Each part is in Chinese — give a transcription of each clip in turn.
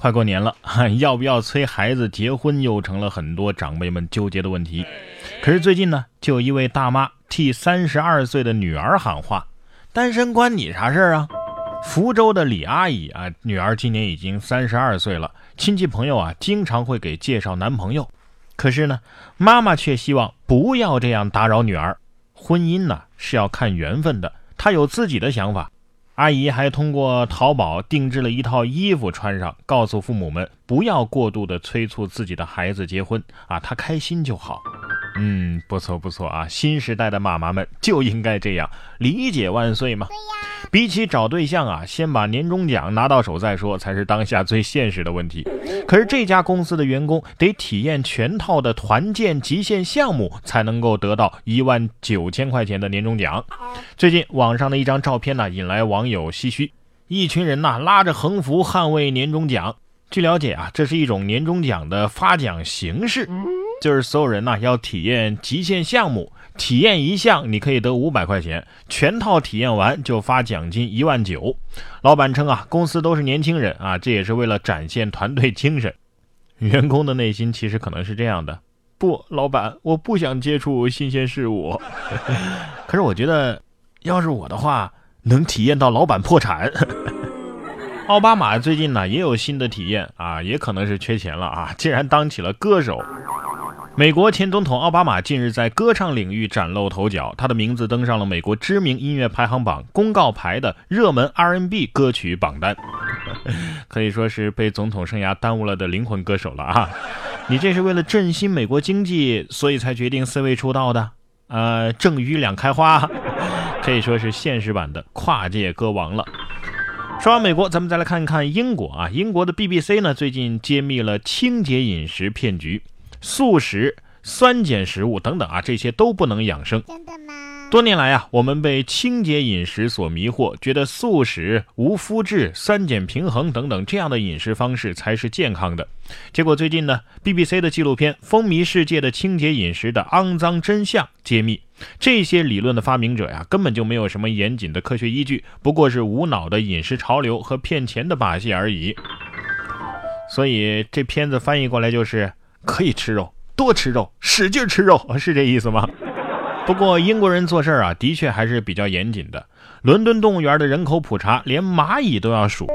快过年了，要不要催孩子结婚，又成了很多长辈们纠结的问题。可是最近呢，就有一位大妈替三十二岁的女儿喊话：“单身关你啥事儿啊？”福州的李阿姨啊，女儿今年已经三十二岁了，亲戚朋友啊，经常会给介绍男朋友。可是呢，妈妈却希望不要这样打扰女儿。婚姻呢是要看缘分的，她有自己的想法。阿姨还通过淘宝定制了一套衣服穿上，告诉父母们不要过度的催促自己的孩子结婚啊，她开心就好。嗯，不错不错啊，新时代的妈妈们就应该这样，理解万岁嘛。比起找对象啊，先把年终奖拿到手再说，才是当下最现实的问题。可是这家公司的员工得体验全套的团建极限项目，才能够得到一万九千块钱的年终奖。最近网上的一张照片呢，引来网友唏嘘，一群人呐拉着横幅捍卫年终奖。据了解啊，这是一种年终奖的发奖形式。就是所有人呐要体验极限项目，体验一项你可以得五百块钱，全套体验完就发奖金一万九。老板称啊，公司都是年轻人啊，这也是为了展现团队精神。员工的内心其实可能是这样的：不，老板，我不想接触新鲜事物。可是我觉得，要是我的话，能体验到老板破产。奥巴马最近呢也有新的体验啊，也可能是缺钱了啊，竟然当起了歌手。美国前总统奥巴马近日在歌唱领域崭露头角，他的名字登上了美国知名音乐排行榜公告牌的热门 R&B 歌曲榜单，可以说是被总统生涯耽误了的灵魂歌手了啊！你这是为了振兴美国经济，所以才决定 C 位出道的？呃，正余两开花，可以说是现实版的跨界歌王了。说完美国，咱们再来看看英国啊，英国的 BBC 呢最近揭秘了清洁饮食骗局。素食、酸碱食物等等啊，这些都不能养生。真的吗？多年来啊，我们被清洁饮食所迷惑，觉得素食、无麸质、酸碱平衡等等这样的饮食方式才是健康的。结果最近呢，BBC 的纪录片风靡世界的清洁饮食的肮脏真相揭秘，这些理论的发明者呀，根本就没有什么严谨的科学依据，不过是无脑的饮食潮流和骗钱的把戏而已。所以这片子翻译过来就是。可以吃肉，多吃肉，使劲吃肉，是这意思吗？不过英国人做事儿啊，的确还是比较严谨的。伦敦动物园的人口普查，连蚂蚁都要数。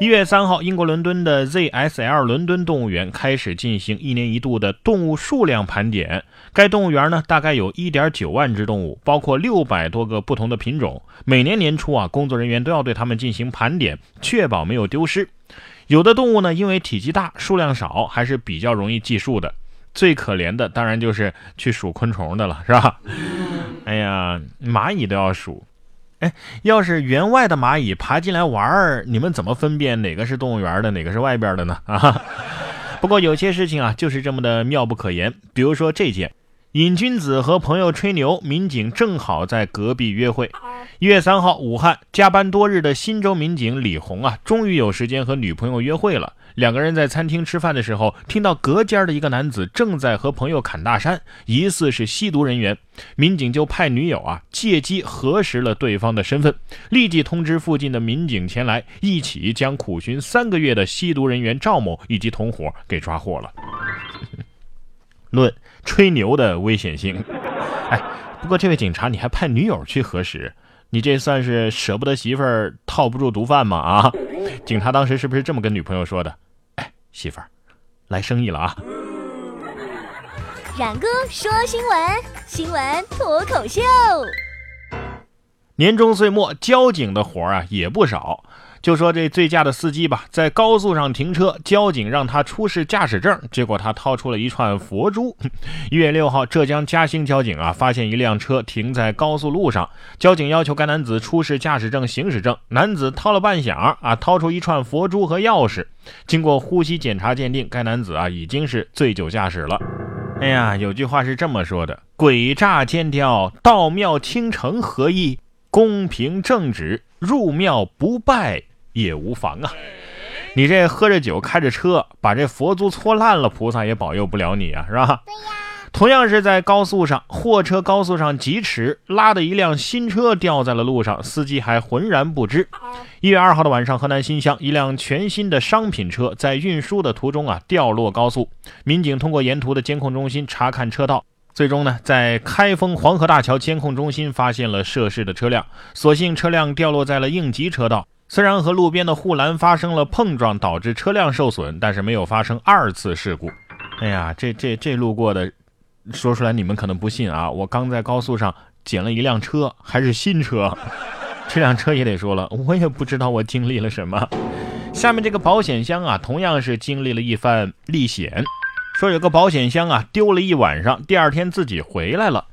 一月三号，英国伦敦的 ZSL 伦敦动物园开始进行一年一度的动物数量盘点。该动物园呢，大概有一点九万只动物，包括六百多个不同的品种。每年年初啊，工作人员都要对它们进行盘点，确保没有丢失。有的动物呢，因为体积大、数量少，还是比较容易计数的。最可怜的当然就是去数昆虫的了，是吧？哎呀，蚂蚁都要数。哎，要是园外的蚂蚁爬进来玩儿，你们怎么分辨哪个是动物园的，哪个是外边的呢？啊！不过有些事情啊，就是这么的妙不可言。比如说这件。瘾君子和朋友吹牛，民警正好在隔壁约会。一月三号，武汉加班多日的新州民警李红啊，终于有时间和女朋友约会了。两个人在餐厅吃饭的时候，听到隔间的一个男子正在和朋友侃大山，疑似是吸毒人员。民警就派女友啊借机核实了对方的身份，立即通知附近的民警前来，一起将苦寻三个月的吸毒人员赵某以及同伙给抓获了。论吹牛的危险性，哎，不过这位警察，你还派女友去核实，你这算是舍不得媳妇儿套不住毒贩吗？啊，警察当时是不是这么跟女朋友说的？哎，媳妇儿，来生意了啊！冉哥说新闻，新闻脱口秀。年终岁末，交警的活儿啊也不少。就说这醉驾的司机吧，在高速上停车，交警让他出示驾驶证，结果他掏出了一串佛珠。一月六号，浙江嘉兴交警啊，发现一辆车停在高速路上，交警要求该男子出示驾驶证、行驶证，男子掏了半响啊，掏出一串佛珠和钥匙。经过呼吸检查鉴定，该男子啊已经是醉酒驾驶了。哎呀，有句话是这么说的：鬼诈奸刁，道庙倾城何意？公平正直，入庙不拜。也无妨啊，你这喝着酒开着车，把这佛珠搓烂了，菩萨也保佑不了你啊，是吧？对呀。同样是在高速上，货车高速上疾驰，拉的一辆新车掉在了路上，司机还浑然不知。一月二号的晚上，河南新乡一辆全新的商品车在运输的途中啊掉落高速，民警通过沿途的监控中心查看车道，最终呢在开封黄河大桥监控中心发现了涉事的车辆，所幸车辆掉落在了应急车道，虽然和路边的护栏发生了碰撞，导致车辆受损，但是没有发生二次事故。哎呀，这这这路过的。说出来你们可能不信啊！我刚在高速上捡了一辆车，还是新车。这辆车也得说了，我也不知道我经历了什么。下面这个保险箱啊，同样是经历了一番历险。说有个保险箱啊，丢了一晚上，第二天自己回来了。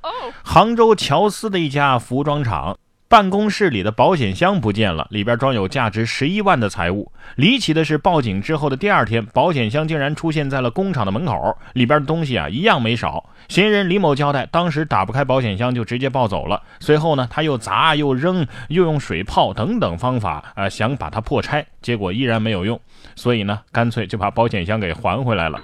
杭州乔司的一家服装厂。办公室里的保险箱不见了，里边装有价值十一万的财物。离奇的是，报警之后的第二天，保险箱竟然出现在了工厂的门口，里边的东西啊一样没少。嫌疑人李某交代，当时打不开保险箱就直接抱走了。随后呢，他又砸又扔，又用水泡等等方法，呃，想把它破拆，结果依然没有用。所以呢，干脆就把保险箱给还回来了。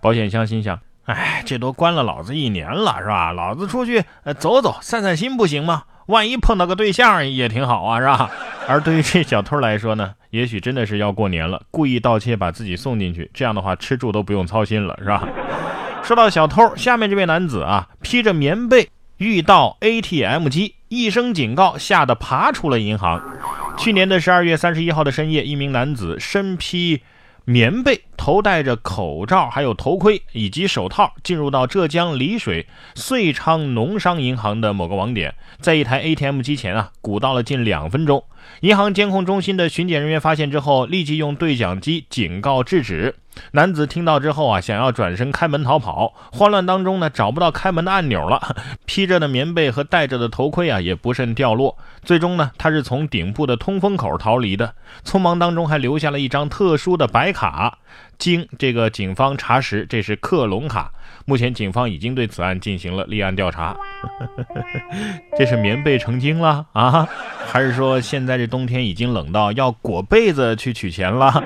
保险箱心想：哎，这都关了老子一年了，是吧？老子出去呃走走，散散心不行吗？万一碰到个对象也挺好啊，是吧？而对于这小偷来说呢，也许真的是要过年了，故意盗窃把自己送进去，这样的话吃住都不用操心了，是吧？说到小偷，下面这位男子啊，披着棉被遇到 ATM 机，一声警告，吓得爬出了银行。去年的十二月三十一号的深夜，一名男子身披。棉被，头戴着口罩，还有头盔以及手套，进入到浙江丽水遂昌农商银行的某个网点，在一台 ATM 机前啊鼓捣了近两分钟。银行监控中心的巡检人员发现之后，立即用对讲机警告制止。男子听到之后啊，想要转身开门逃跑，慌乱当中呢，找不到开门的按钮了。披着的棉被和戴着的头盔啊，也不慎掉落。最终呢，他是从顶部的通风口逃离的。匆忙当中还留下了一张特殊的白卡。经这个警方查实，这是克隆卡。目前警方已经对此案进行了立案调查。这是棉被成精了啊？还是说现在这冬天已经冷到要裹被子去取钱了？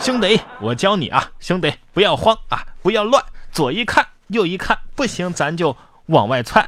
兄弟，我教你啊，兄弟不要慌啊，不要乱，左一看右一看，不行咱就往外窜。